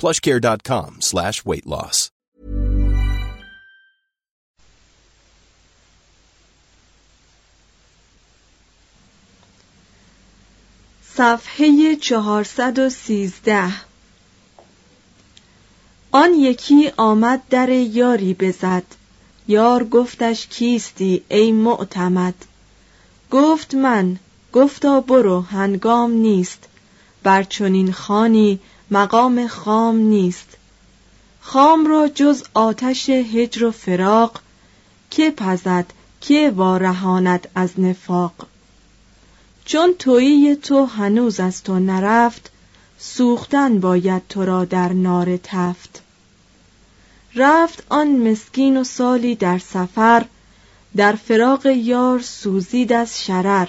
plushcare.com slash weight loss. صفحه 413 آن یکی آمد در یاری بزد. یار گفتش کیستی ای معتمد؟ گفت من. گفتا برو هنگام نیست. بر چنین خانی مقام خام نیست. خام را جز آتش هجر و فراق که پزد که وارهاند از نفاق. چون تویی تو هنوز از تو نرفت سوختن باید تو را در نار تفت. رفت آن مسکین و سالی در سفر در فراق یار سوزید از شرر.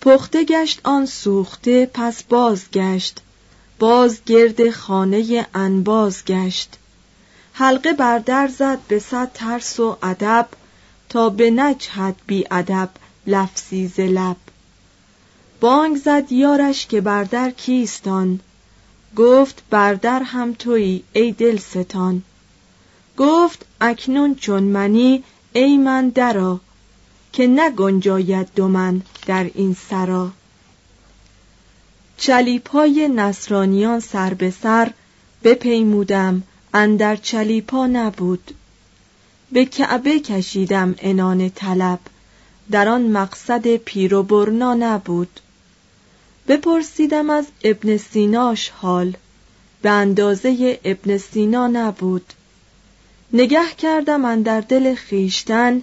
پخته گشت آن سوخته پس بازگشت باز گرد خانه انباز گشت. حلقه بر در زد به صد ترس و ادب تا به نجهد بی ادب لفظی ز لب. بانگ زد یارش که بر در کیستان گفت بر در هم تویی ای دل ستان گفت اکنون چون منی ای من درا که نگنجاید دو من در این سرا. چلیپای نصرانیان سر به سر بپیمودم اندر چلیپا نبود. به کعبه کشیدم انان طلب در آن مقصد پیر و برنا نبود. بپرسیدم از ابن سیناش حال به اندازه ابن سینا نبود. نگه کردم اندر دل خیشتن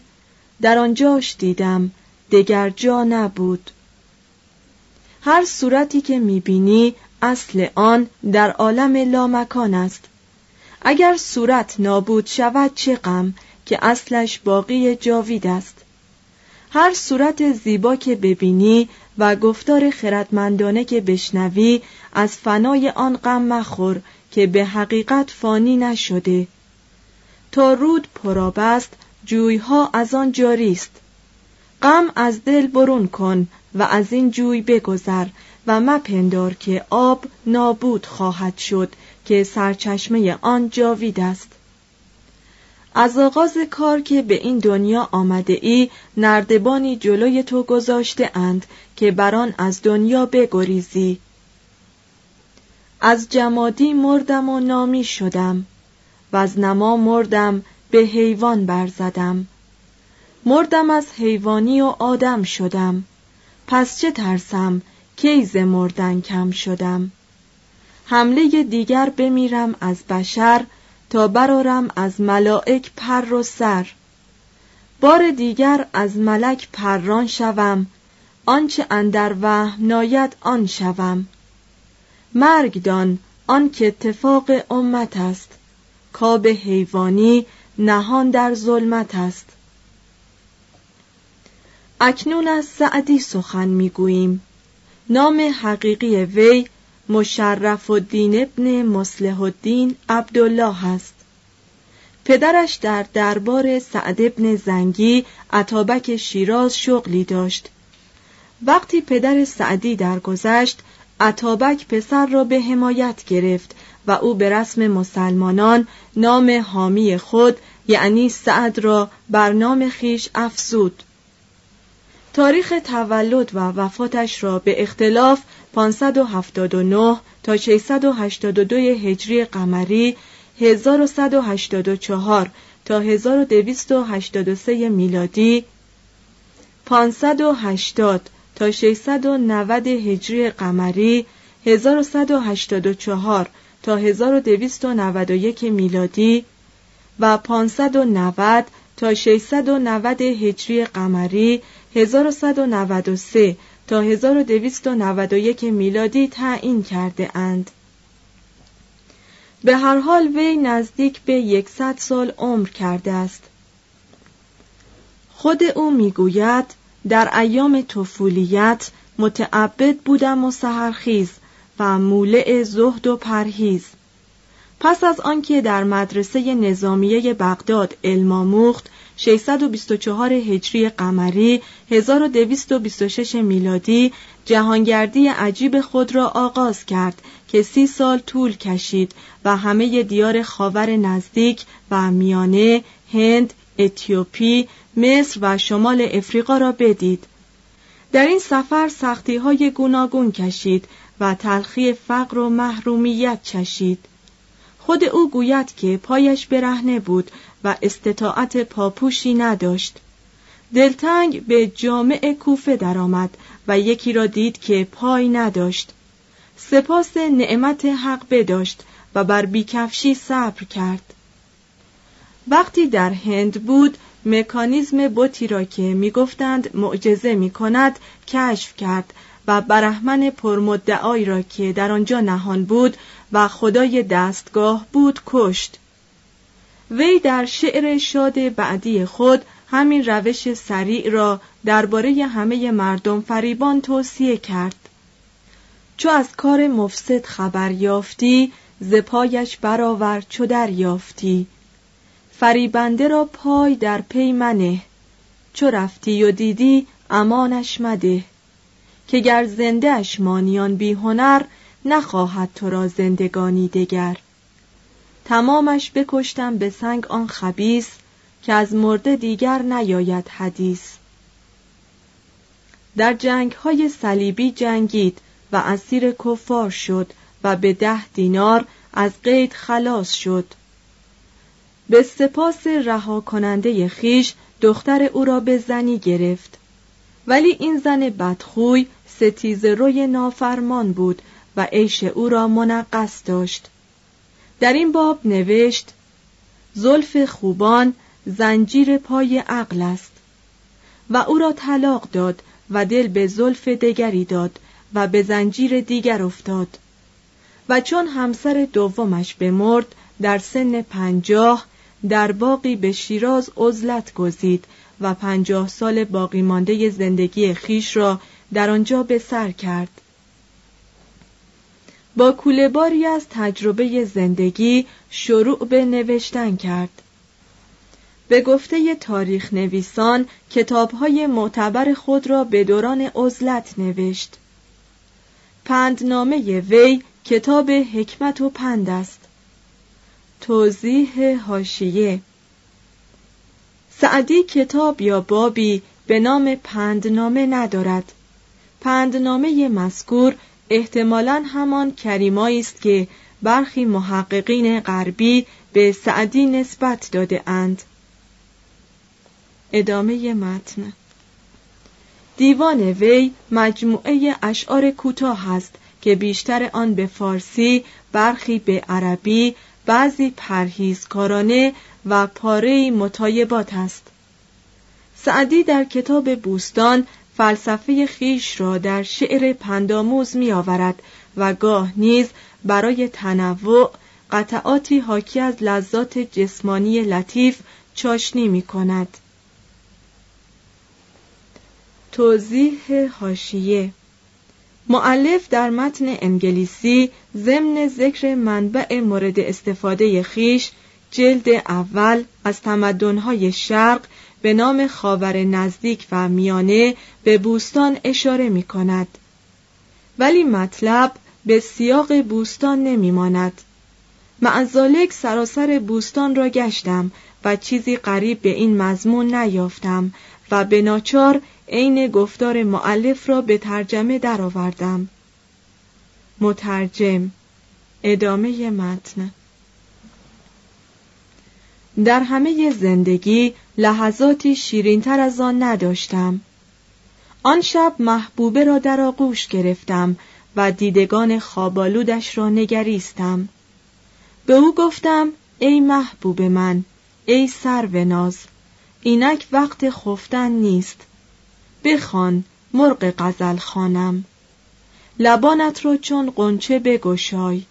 در آنجاش دیدم دگر جا نبود. هر صورتی که می‌بینی اصل آن در عالم لامکان است. اگر صورت نابود شود چه غم که اصلش باقی جاوید است. هر صورت زیبا که ببینی و گفتار خردمندانه که بشنوی از فنای آن غم مخور که به حقیقت فانی نشده. تا رود پراب است جویها از آن جاری است. غم از دل برون کن و از این جوی بگذر و مپندار که آب نابود خواهد شد که سرچشمه آن جاوید است. از آغاز کار که به این دنیا آمده ای نردبانی جلوی تو گذاشته اند که بران از دنیا بگریزی. از جمادی مردم و نامی شدم. و از نما مردم به حیوان برزدم. مردم از حیوانی و آدم شدم. پس چه ترسم کیز مردن کم شدم. حمله دیگر بمیرم از بشر تا برارم از ملائک پر و سر. بار دیگر از ملک پران شوم. آنچه اندر وهم ناید آن شوم. مرگ دان آن که اتفاق امت است. کاب حیوانی نهان در ظلمت است. اکنون از سعدی سخن می‌گوییم. نام حقیقی وی مشرف الدین ابن مصلح الدین عبدالله است. پدرش در دربار سعد ابن زنگی عطابک شیراز شغلی داشت. وقتی پدر سعدی درگذشت عطابک پسر را به حمایت گرفت و او به رسم مسلمانان نام حامی خود یعنی سعد را بر نام خیش افزود. تاریخ تولد و وفاتش را به اختلاف 579 تا 682 هجری قمری 1184 تا 1283 میلادی 580 تا 690 هجری قمری 1184 تا 1291 میلادی و 590 تا 690 هجری قمری 1193 تا 1291 میلادی تعیین کرده اند. به هر حال وی نزدیک به یکصد سال عمر کرده است. خود او می‌گوید در ایام طفولیت متعبد بودم و سهرخیز و مولع زهد و پرهیز پس از آنکه در مدرسه نظامیه بغداد علم آموخت 624 هجری قمری 1226 میلادی جهانگردی عجیب خود را آغاز کرد که سی سال طول کشید و همه دیار خاور نزدیک و میانه هند، اتیوپی، مصر و شمال افریقا را بدید. در این سفر سختی های گوناگون کشید و تلخی فقر و محرومیت چشید. خود او گوید که پایش برهنه بود و استطاعت پاپوشی نداشت. دلتنگ به جامع کوفه درآمد و یکی را دید که پای نداشت. سپاس نعمت حق بداشت و بر بیکفشی صبر کرد. وقتی در هند بود مکانیزم بوتی را که می‌گفتند معجزه می کند کشف کرد و برهمن پرمدعایی را که در آنجا نهان بود و خدای دستگاه بود کشت. وی در شعر شاد بعدی خود همین روش سریع را درباره همه مردم فریبان توصیه کرد. چو از کار مفسد خبر یافتی ز پایش برآور چو یافتی فریبنده را پای در پی منه چو رفتی و دیدی امانش مده. که گر زنده اش مانیان بی هنر نخواهد تو را زندگانی دگر. تمامش بکشتم به سنگ آن خبیس که از مرده دیگر نیاید حدیث. در جنگ های صلیبی جنگید و اسیر کفار شد و به ده دینار از قید خلاص شد. به سپاس رها کننده خیش دختر او را به زنی گرفت. ولی این زن بدخوی ستیز روی نافرمان بود و عیش او را منقص داشت. در این باب نوشت زلف خوبان زنجیر پای عقل است و او را طلاق داد و دل به زلف دگری داد و به زنجیر دیگر افتاد و چون همسر دومش بمرد در سن پنجاه در باقی به شیراز عزلت گزید و پنجاه سال باقی مانده زندگی خیش را در آنجا به سر کرد. با کولهباری از تجربه زندگی شروع به نوشتن کرد. به گفته تاریخ نویسان کتابهای معتبر خود را به دوران عزلت نوشت. پندنامه وی کتاب حکمت و پند است. توضیح هاشیه سعدی کتاب یا بابی به نام پندنامه ندارد. پندنامه مذکور احتمالا همان کریمایی است که برخی محققین غربی به سعدی نسبت داده اند. ادامه متن. دیوان وی مجموعه اشعار کوتاه است که بیشتر آن به فارسی برخی به عربی بعضی پرهیزکارانه و پاره متایبات است سعدی در کتاب بوستان فلسفه خیش را در شعر پنداموز می آورد و گاه نیز برای تنوع قطعاتی حاکی از لذات جسمانی لطیف چاشنی می کند. توضیح هاشیه معلف در متن انگلیسی ضمن ذکر منبع مورد استفاده خیش جلد اول از تمدنهای شرق به نام خاور نزدیک و میانه به بوستان اشاره می کند. ولی مطلب به سیاق بوستان نمی ماند. معزالک سراسر بوستان را گشتم و چیزی قریب به این مضمون نیافتم و به ناچار عین گفتار معلف را به ترجمه درآوردم. مترجم ادامه متن در همه زندگی لحظاتی شیرینتر از آن نداشتم. آن شب محبوبه را در آغوش گرفتم و دیدگان خوابالودش را نگریستم. به او گفتم ای محبوب من ای سرو ناز اینک وقت خفتن نیست. بخوان مرغ غزل خانم لبانت را چون قنچه بگشای.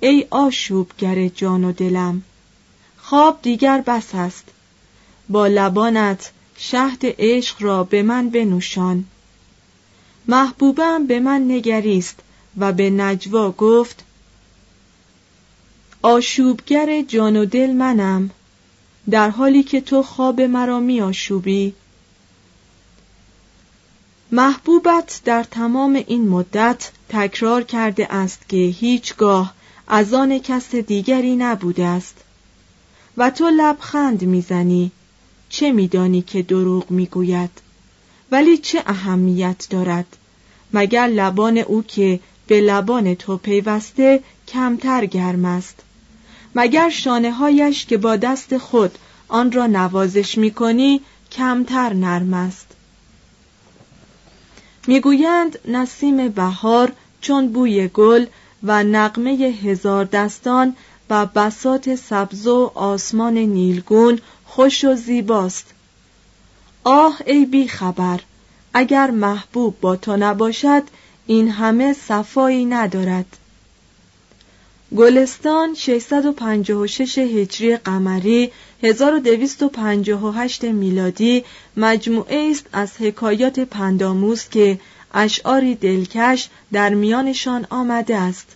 ای آشوبگر جان و دلم خواب دیگر بس است. با لبانت شهد عشق را به من بنوشان. محبوبم به من نگریست و به نجوا گفت آشوبگر جان و دل منم در حالی که تو خواب مرا می آشوبی محبوبت در تمام این مدت تکرار کرده است که هیچگاه از آن کس دیگری نبوده است. و تو لبخند می‌زنی. چه میدانی که دروغ می‌گوید؟ ولی چه اهمیت دارد؟ مگر لبان او که به لبان تو پیوسته کمتر گرم است؟ مگر شانه هایش که با دست خود آن را نوازش می کمتر نرم است؟ می‌گویند نسیم بهار چون بوی گل و نقمه هزار دستان و بسات سبز و آسمان نیلگون خوش و زیباست. آه ای بی خبر اگر محبوب با تو نباشد این همه صفایی ندارد. گلستان 656 هجری قمری 1258 میلادی مجموعه است از حکایات پنداموز که اشعاری دلکش در میانشان آمده است.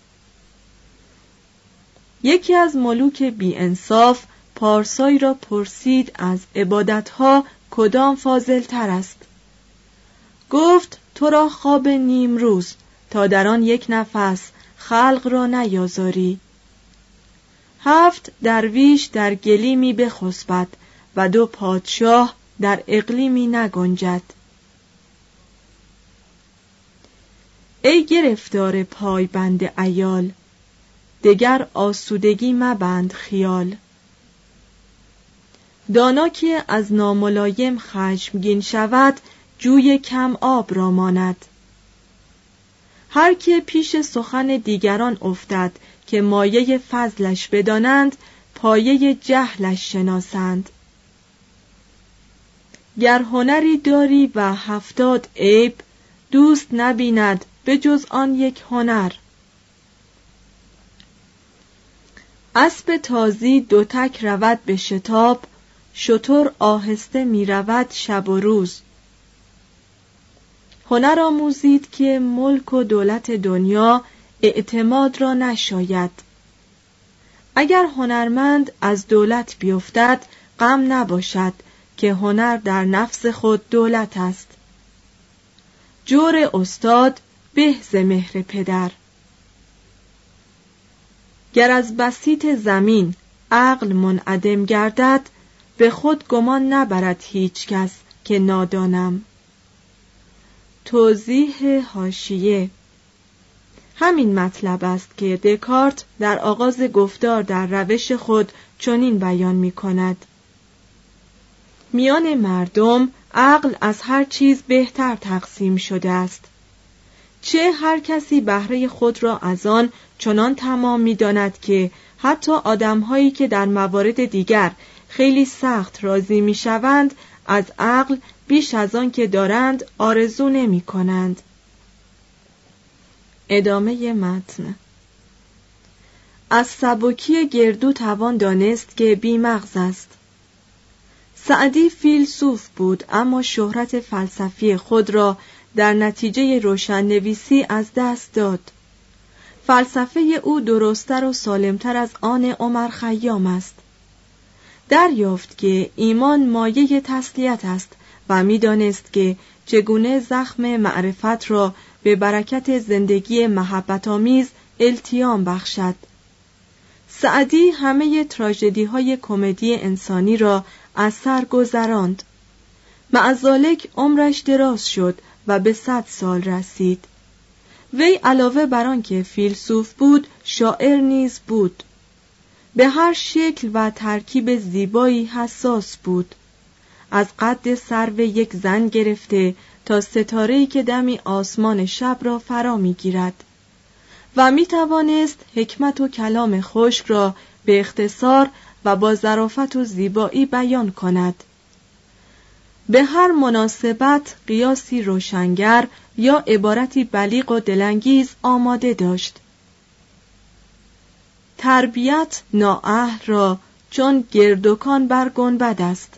یکی از ملوک بی انصاف پارسایی را پرسید از عبادتها کدام فاضل تر است. گفت تو را خواب نیم روز تا در آن یک نفس خلق را نیازاری. هفت درویش در گلیمی بخسبد و دو پادشاه در اقلیمی نگنجد. ای گرفتار پای بند ایال دگر آسودگی مبند خیال. دانا که از ناملایم خشمگین شود جوی کم آب را ماند. هر که پیش سخن دیگران افتد که مایه فضلش بدانند پایه جهلش شناسند. گر هنری داری و هفتاد عیب دوست نبیند به جز آن یک هنر. اسب تازی دو تک رود به شتاب شطور آهسته می رود شب و روز. هنر آموزید که ملک و دولت دنیا اعتماد را نشاید. اگر هنرمند از دولت بیفتد غم نباشد که هنر در نفس خود دولت است. جور استاد به مهر پدر. گر از بسیط زمین عقل منعدم گردد به خود گمان نبرد هیچ کس که نادانم. توضیح هاشیه همین مطلب است که دکارت در آغاز گفتار در روش خود چنین بیان می کند. میان مردم عقل از هر چیز بهتر تقسیم شده است. چه هر کسی بهره خود را از آن چنان تمام می داند که حتی آدمهایی که در موارد دیگر خیلی سخت راضی می شوند از عقل بیش از آن که دارند آرزو نمی کنند. ادامه متن از سبکی گردو توان دانست که بیمغز است سعدی فیلسوف بود اما شهرت فلسفی خود را در نتیجه روشن نویسی از دست داد. فلسفه او درستتر و سالمتر از آن عمر خیام است. دریافت که ایمان مایه تسلیت است و می‌دانست که چگونه زخم معرفت را به برکت زندگی محبت آمیز التیام بخشد. سعدی همه تراژدی های کمدی انسانی را از سر گذراند. معزالک عمرش دراز شد و به صد سال رسید. وی علاوه بر آنکه فیلسوف بود شاعر نیز بود. به هر شکل و ترکیب زیبایی حساس بود. از قد سرو یک زن گرفته تا ستاره‌ای که دمی آسمان شب را فرا می‌گیرد. و می توانست حکمت و کلام خشک را به اختصار و با ظرافت و زیبایی بیان کند. به هر مناسبت قیاسی روشنگر یا عبارتی بلیغ و دلانگیز آماده داشت. تربیت نااهل را چون گردوکان بر گنبد است.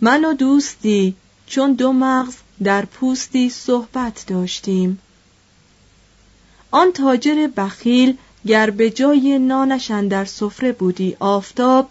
من و دوستی چون دو مغز در پوستی صحبت داشتیم. آن تاجر بخیل گر به جای نانش در سفره بودی آفتاب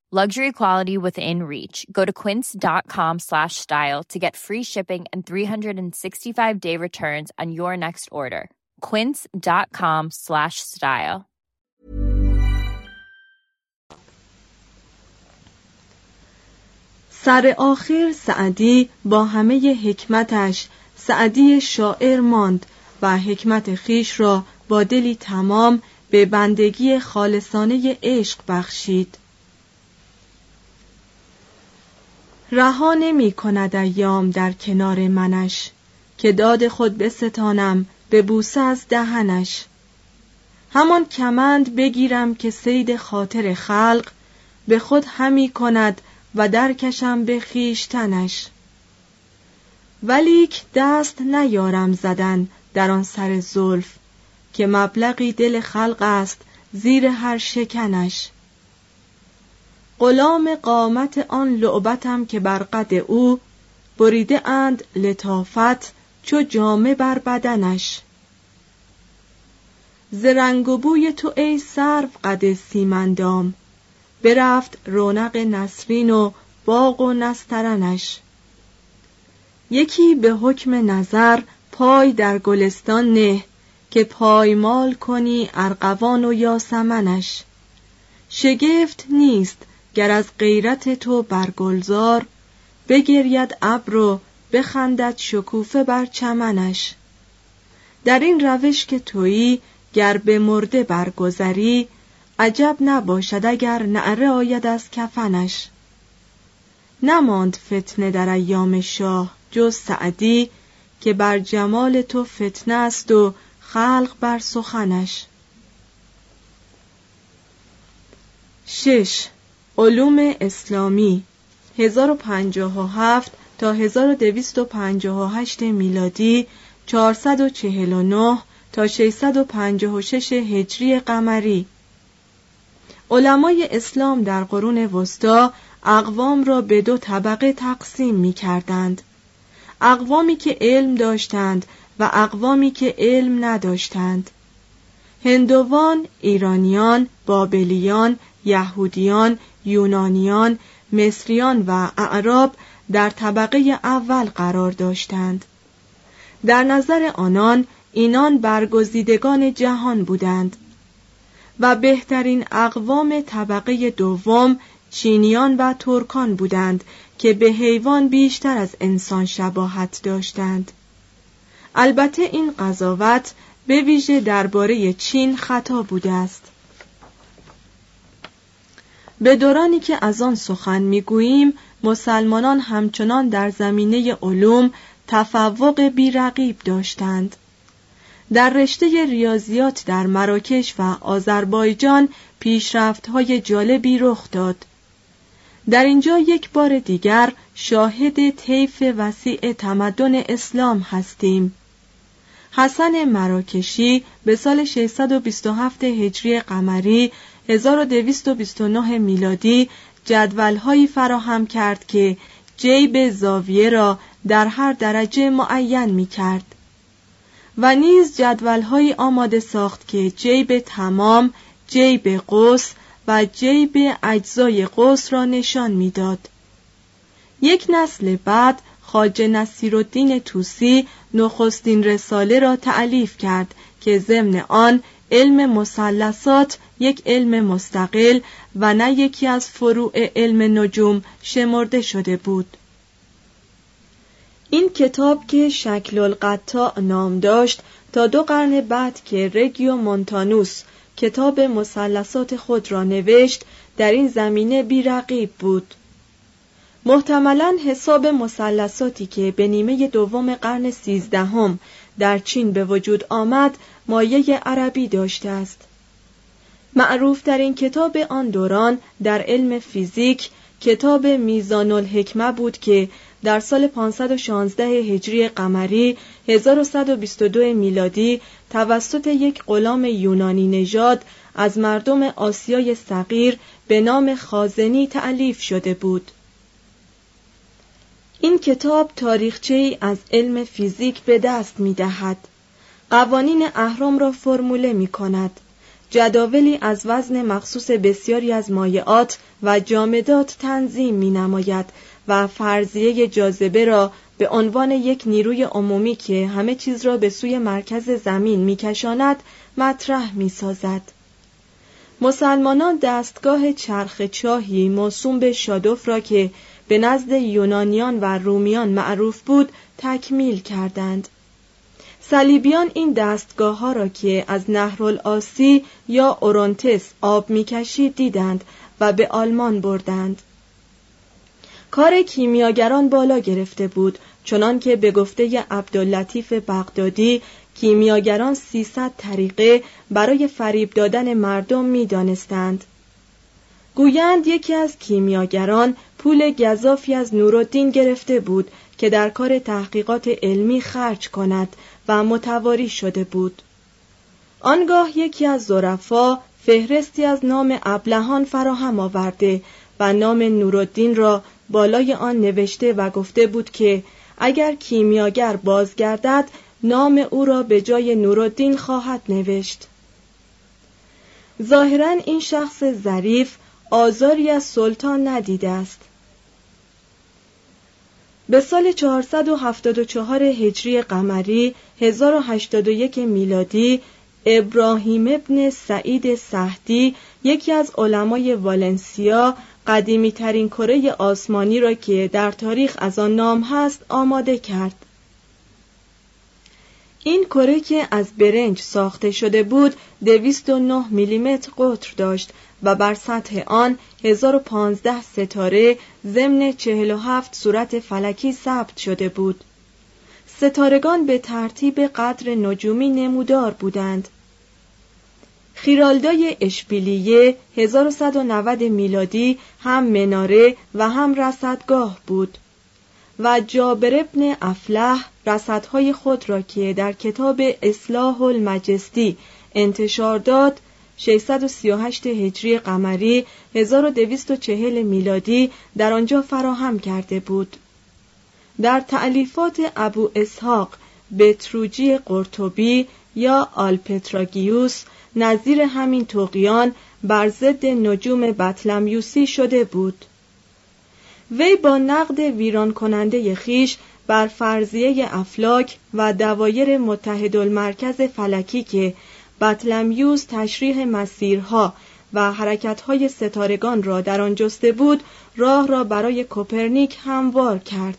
Luxury quality within reach. Go to quince.com slash style to get free shipping and 365 day returns on your next order. Quince.com slash style. سر آخر سعدی با همه حکمتش سعدی شاعر ماند و حکمت خیش را با دلی تمام به بندگی خالصانه عشق بخشید رها نمی کند ایام در کنار منش که داد خود بستانم به بوسه از دهنش. همان کمند بگیرم که سید خاطر خلق به خود همی کند و درکشم به خیشتنش ولیک دست نیارم زدن در آن سر زلف که مبلغی دل خلق است زیر هر شکنش. غلام قامت آن لعبتم که بر قد او بریده اند لطافت چو جامه بر بدنش. ز رنگ و بوی تو ای سرو قد سیمندام. برفت رونق نسرین و باغ و نسترنش. یکی به حکم نظر پای در گلستان نه که پایمال کنی ارقوان و یاسمنش. شگفت نیست گر از غیرت تو بر گلزار بگرید ابر و بخندد شکوفه بر چمنش. در این روش که تویی گر به مرده برگذری عجب نباشد اگر نعره آید از کفنش. نماند فتنه در ایام شاه جز سعدی که بر جمال تو فتنه است و خلق بر سخنش. شش علوم اسلامی 1057 تا 1258 میلادی 449 تا 656 هجری قمری. علمای اسلام در قرون وسطا اقوام را به دو طبقه تقسیم می کردند اقوامی که علم داشتند و اقوامی که علم نداشتند. هندوان، ایرانیان، بابلیان، یهودیان، یونانیان، مصریان و اعراب در طبقه اول قرار داشتند. در نظر آنان اینان برگزیدگان جهان بودند و بهترین اقوام طبقه دوم چینیان و ترکان بودند که به حیوان بیشتر از انسان شباهت داشتند. البته این قضاوت به ویژه درباره چین خطا بوده است. به دورانی که از آن سخن می‌گوییم مسلمانان همچنان در زمینه علوم تفوق بیرقیب داشتند. در رشته ریاضیات در مراکش و آذربایجان پیشرفت‌های جالبی رخ داد. در اینجا یک بار دیگر شاهد طیف وسیع تمدن اسلام هستیم. حسن مراکشی به سال 627 هجری قمری 1229 میلادی جدولهایی فراهم کرد که جیب زاویه را در هر درجه معین می کرد و نیز جدولهایی آماده ساخت که جیب تمام، جیب قوس و جیب اجزای قوس را نشان می‌داد. یک نسل بعد خاج نصیرالدین توسی نخستین رساله را تعلیف کرد که ضمن آن علم مثلثات یک علم مستقل و نه یکی از فروع علم نجوم شمرده شده بود. این کتاب که شکل القطاع نام داشت تا دو قرن بعد که رگیو مونتانوس کتاب مثلثات خود را نوشت در این زمینه بیرقیب بود. محتملا حساب مثلثاتی که به نیمه دوم قرن سیزدهم در چین به وجود آمد مایه عربی داشته است. معروف در این کتاب آن دوران در علم فیزیک کتاب میزان الحکمه بود که در سال 516 هجری قمری 1122 میلادی توسط یک غلام یونانی نژاد از مردم آسیای صغیر به نام خازنی تعلیف شده بود. این کتاب تاریخچه ای از علم فیزیک به دست می دهد. قوانین اهرام را فرموله می کند. جداولی از وزن مخصوص بسیاری از مایعات و جامدات تنظیم می نماید و فرضیه جاذبه را به عنوان یک نیروی عمومی که همه چیز را به سوی مرکز زمین میکشاند مطرح می‌سازد مسلمانان دستگاه چرخ چاهی موسوم به شادوف را که به نزد یونانیان و رومیان معروف بود تکمیل کردند صلیبیان این دستگاه ها را که از نهرالآسی یا اورونتس آب می‌کشید دیدند و به آلمان بردند کار کیمیاگران بالا گرفته بود چنان که به گفته عبداللطیف بغدادی کیمیاگران 300 طریقه برای فریب دادن مردم می دانستند. گویند یکی از کیمیاگران پول گذافی از نورالدین گرفته بود که در کار تحقیقات علمی خرج کند و متواری شده بود. آنگاه یکی از ظرفا فهرستی از نام ابلهان فراهم آورده و نام نورالدین را بالای آن نوشته و گفته بود که اگر کیمیاگر بازگردد نام او را به جای نورالدین خواهد نوشت ظاهرا این شخص ظریف آزاری از سلطان ندیده است به سال 474 هجری قمری 1081 میلادی ابراهیم ابن سعید سهدی یکی از علمای والنسیا قدیمی ترین کره آسمانی را که در تاریخ از آن نام هست آماده کرد. این کره که از برنج ساخته شده بود 209 میلیمتر قطر داشت و بر سطح آن 1015 ستاره ضمن 47 صورت فلکی ثبت شده بود. ستارگان به ترتیب قدر نجومی نمودار بودند. خیرالدای اشبیلیه 1190 میلادی هم مناره و هم رصدگاه بود و جابر ابن افلح رصدهای خود را که در کتاب اصلاح المجستی انتشار داد 638 هجری قمری 1240 میلادی در آنجا فراهم کرده بود. در تعلیفات ابو اسحاق بتروجی قرطبی یا آلپتراگیوس نظیر همین طغیان بر ضد نجوم بطلمیوسی شده بود. وی با نقد ویران کننده خویش بر فرضیه افلاک و دوایر متحد المرکز فلکی که بطلمیوس تشریح مسیرها و حرکتهای ستارگان را در آن جسته بود راه را برای کوپرنیک هموار کرد.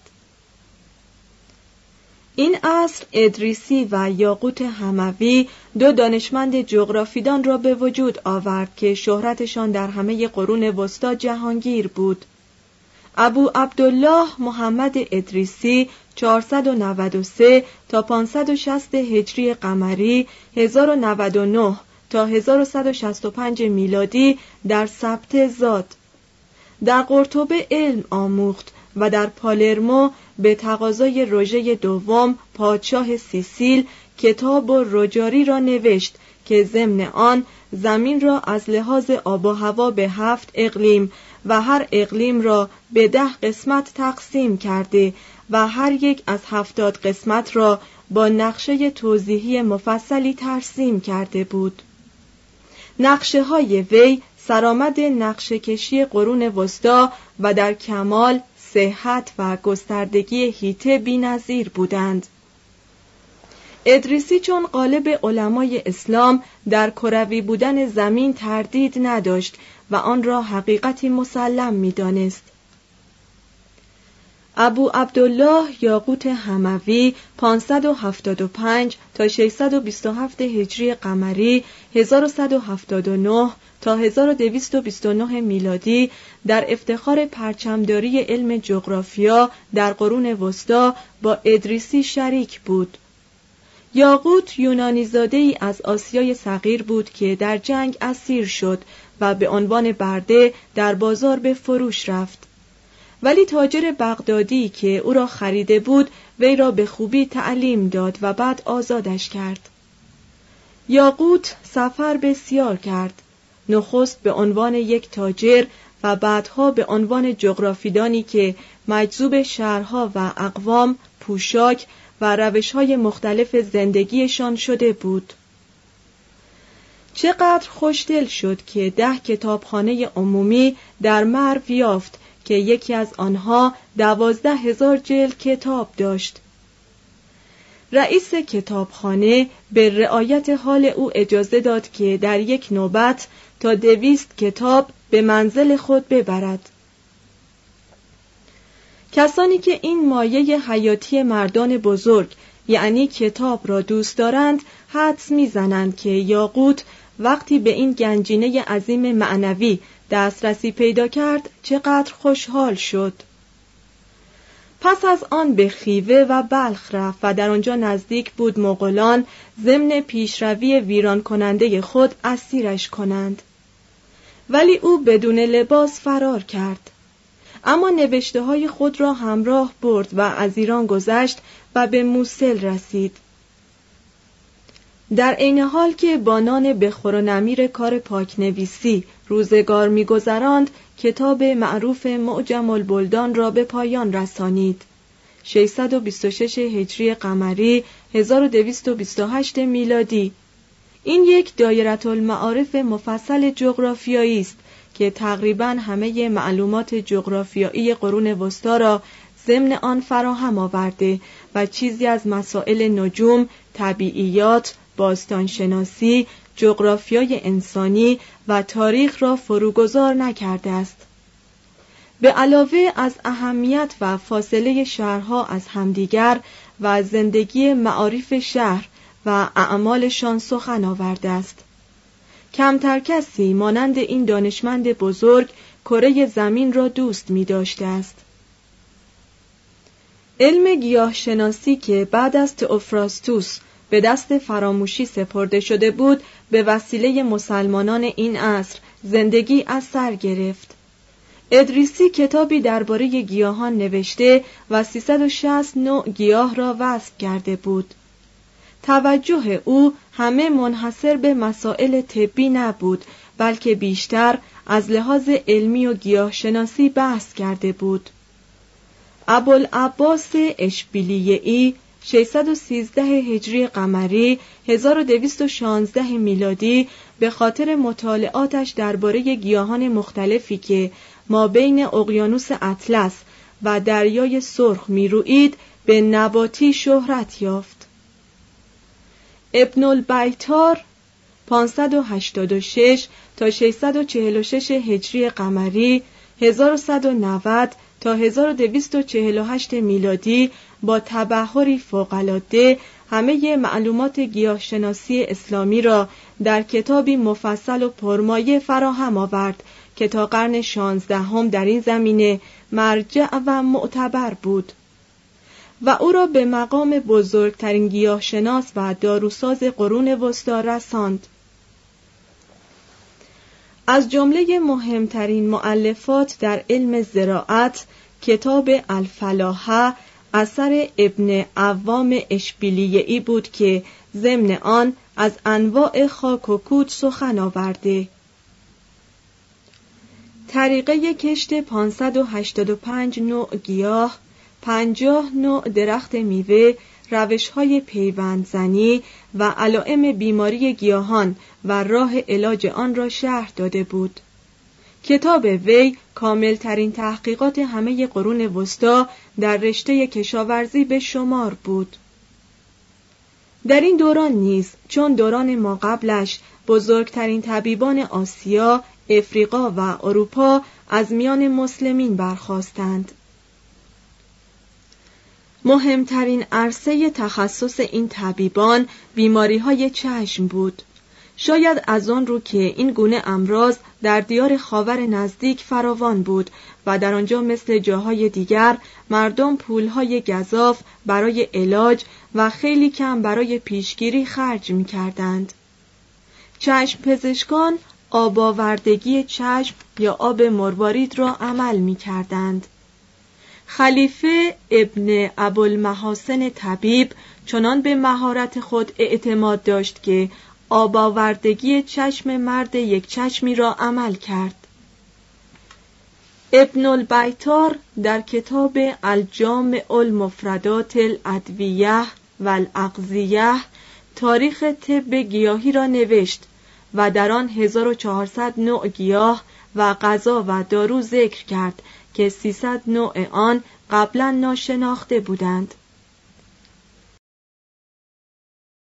این عصر ادریسی و یاقوت هموی دو دانشمند جغرافیدان را به وجود آورد که شهرتشان در همه قرون وسطا جهانگیر بود. ابو عبدالله محمد ادریسی 493 تا 560 هجری قمری 1099 تا 1165 میلادی در سبت زاد در قرطبه علم آموخت و در پالرمو به تقاضای روژه دوم پادشاه سیسیل کتاب و رجاری را نوشت که ضمن آن زمین را از لحاظ آب و هوا به هفت اقلیم و هر اقلیم را به ده قسمت تقسیم کرده و هر یک از هفتاد قسمت را با نقشه توضیحی مفصلی ترسیم کرده بود. نقشه های وی سرآمد نقشه کشی قرون وسطا و در کمال صحت و گستردگی هیته بینظیر بودند. ادریسی چون قالب علمای اسلام در کروی بودن زمین تردید نداشت و آن را حقیقتی مسلم می‌دانست. ابو عبدالله یاقوت هموی 575 تا 627 هجری قمری 1179 تا 1229 میلادی در افتخار پرچمداری علم جغرافیا در قرون وسطا با ادریسی شریک بود. یاقوت یونانی زاده ای از آسیای صغیر بود که در جنگ اسیر شد و به عنوان برده در بازار به فروش رفت. ولی تاجر بغدادی که او را خریده بود وی را به خوبی تعلیم داد و بعد آزادش کرد. یاقوت سفر بسیار کرد. نخست به عنوان یک تاجر و بعدها به عنوان جغرافیدانی که مجذوب شهرها و اقوام پوشاک و روشهای مختلف زندگیشان شده بود. چقدر خوشدل شد که ده کتابخانه عمومی در مرو یافت که یکی از آنها دوازده هزار جلد کتاب داشت. رئیس کتابخانه به رعایت حال او اجازه داد که در یک نوبت تا دویست کتاب به منزل خود ببرد. کسانی که این مایه حیاتی مردان بزرگ یعنی کتاب را دوست دارند حدس می‌زنند که یاقوت وقتی به این گنجینه عظیم معنوی دسترسی پیدا کرد چقدر خوشحال شد. پس از آن به خیوه و بلخ رفت و در آنجا نزدیک بود مغولان ضمن پیشروی ویران کننده خود اسیرش کنند. ولی او بدون لباس فرار کرد. اما نوشته های خود را همراه برد و از ایران گذشت و به موسل رسید. در عین حال که بانان بخور و نمیر کار پاکنویسی روزگار میگذراند کتاب معروف معجم البلدان را به پایان رسانید. 626 هجری قمری 1228 میلادی. این یک دایره المعارف مفصل جغرافیایی است که تقریبا همه معلومات جغرافیایی قرون وسطا را ضمن آن فراهم آورده و چیزی از مسائل نجوم، طبیعیات، باستانشناسی، جغرافیای انسانی و تاریخ را فروگذار نکرده است. به علاوه از اهمیت و فاصله شهرها از همدیگر و زندگی معارف شهر و اعمالشان سخن آورده است. کمتر کسی مانند این دانشمند بزرگ کره زمین را دوست می داشته است. علم گیاهشناسی که بعد از تئوفراستوس به دست فراموشی سپرده شده بود به وسیله مسلمانان این عصر زندگی از سر گرفت. ادریسی کتابی درباره گیاهان نوشته و 360 نوع گیاه را وصف کرده بود. توجه او همه منحصر به مسائل طبی نبود بلکه بیشتر از لحاظ علمی و گیاهشناسی بحث کرده بود. ابوالعباس اشبیلیه‌ای 613 هجری قمری 1216 میلادی به خاطر مطالعاتش درباره گیاهان مختلفی که ما بین اقیانوس اطلس و دریای سرخ می‌روید به نباتی شهرت یافت. ابن البیتار 586 تا 646 هجری قمری 1190 تا 1248 میلادی با تبهری فوقالعاده همه معلومات گیاهشناسی اسلامی را در کتابی مفصل و پرمایه فراهم آورد که تا قرن شانزدهم در این زمینه مرجع و معتبر بود و او را به مقام بزرگترین گیاهشناس و داروساز قرون وسطا رساند. از جمله مهمترین معلفات در علم زراعت کتاب الفلاحه اثر ابن عوام اشبیلیه‌ای بود که ضمن آن از انواع خاک و کود سخن آورده. طریقه کشت 585 نوع گیاه 50 نوع درخت میوه روش های پیوند زنی و علائم بیماری گیاهان و راه علاج آن را شرح داده بود. کتاب وی کاملترین تحقیقات همه قرون وسطا در رشته کشاورزی به شمار بود در این دوران نیز چون دوران ما قبلش بزرگترین طبیبان آسیا، افریقا و اروپا از میان مسلمین برخواستند. مهمترین عرصه تخصص این طبیبان بیماری های چشم بود. شاید از آن رو که این گونه امراض در دیار خاور نزدیک فراوان بود و در آنجا مثل جاهای دیگر مردم پولهای گذاف برای علاج و خیلی کم برای پیشگیری خرج می کردند. چشم پزشکان آب آوردگی چشم یا آب مروارید را عمل می کردند. خلیفه ابن ابوالمحاسن طبیب چنان به مهارت خود اعتماد داشت که آب آوردگی چشم مرد یک چشمی را عمل کرد. ابن البیتار در کتاب الجامع المفردات الادویه و الاغذیه تاریخ طب گیاهی را نوشت و در آن 1400 نوع گیاه و غذا و دارو ذکر کرد که 300 نوع آن قبلا ناشناخته بودند.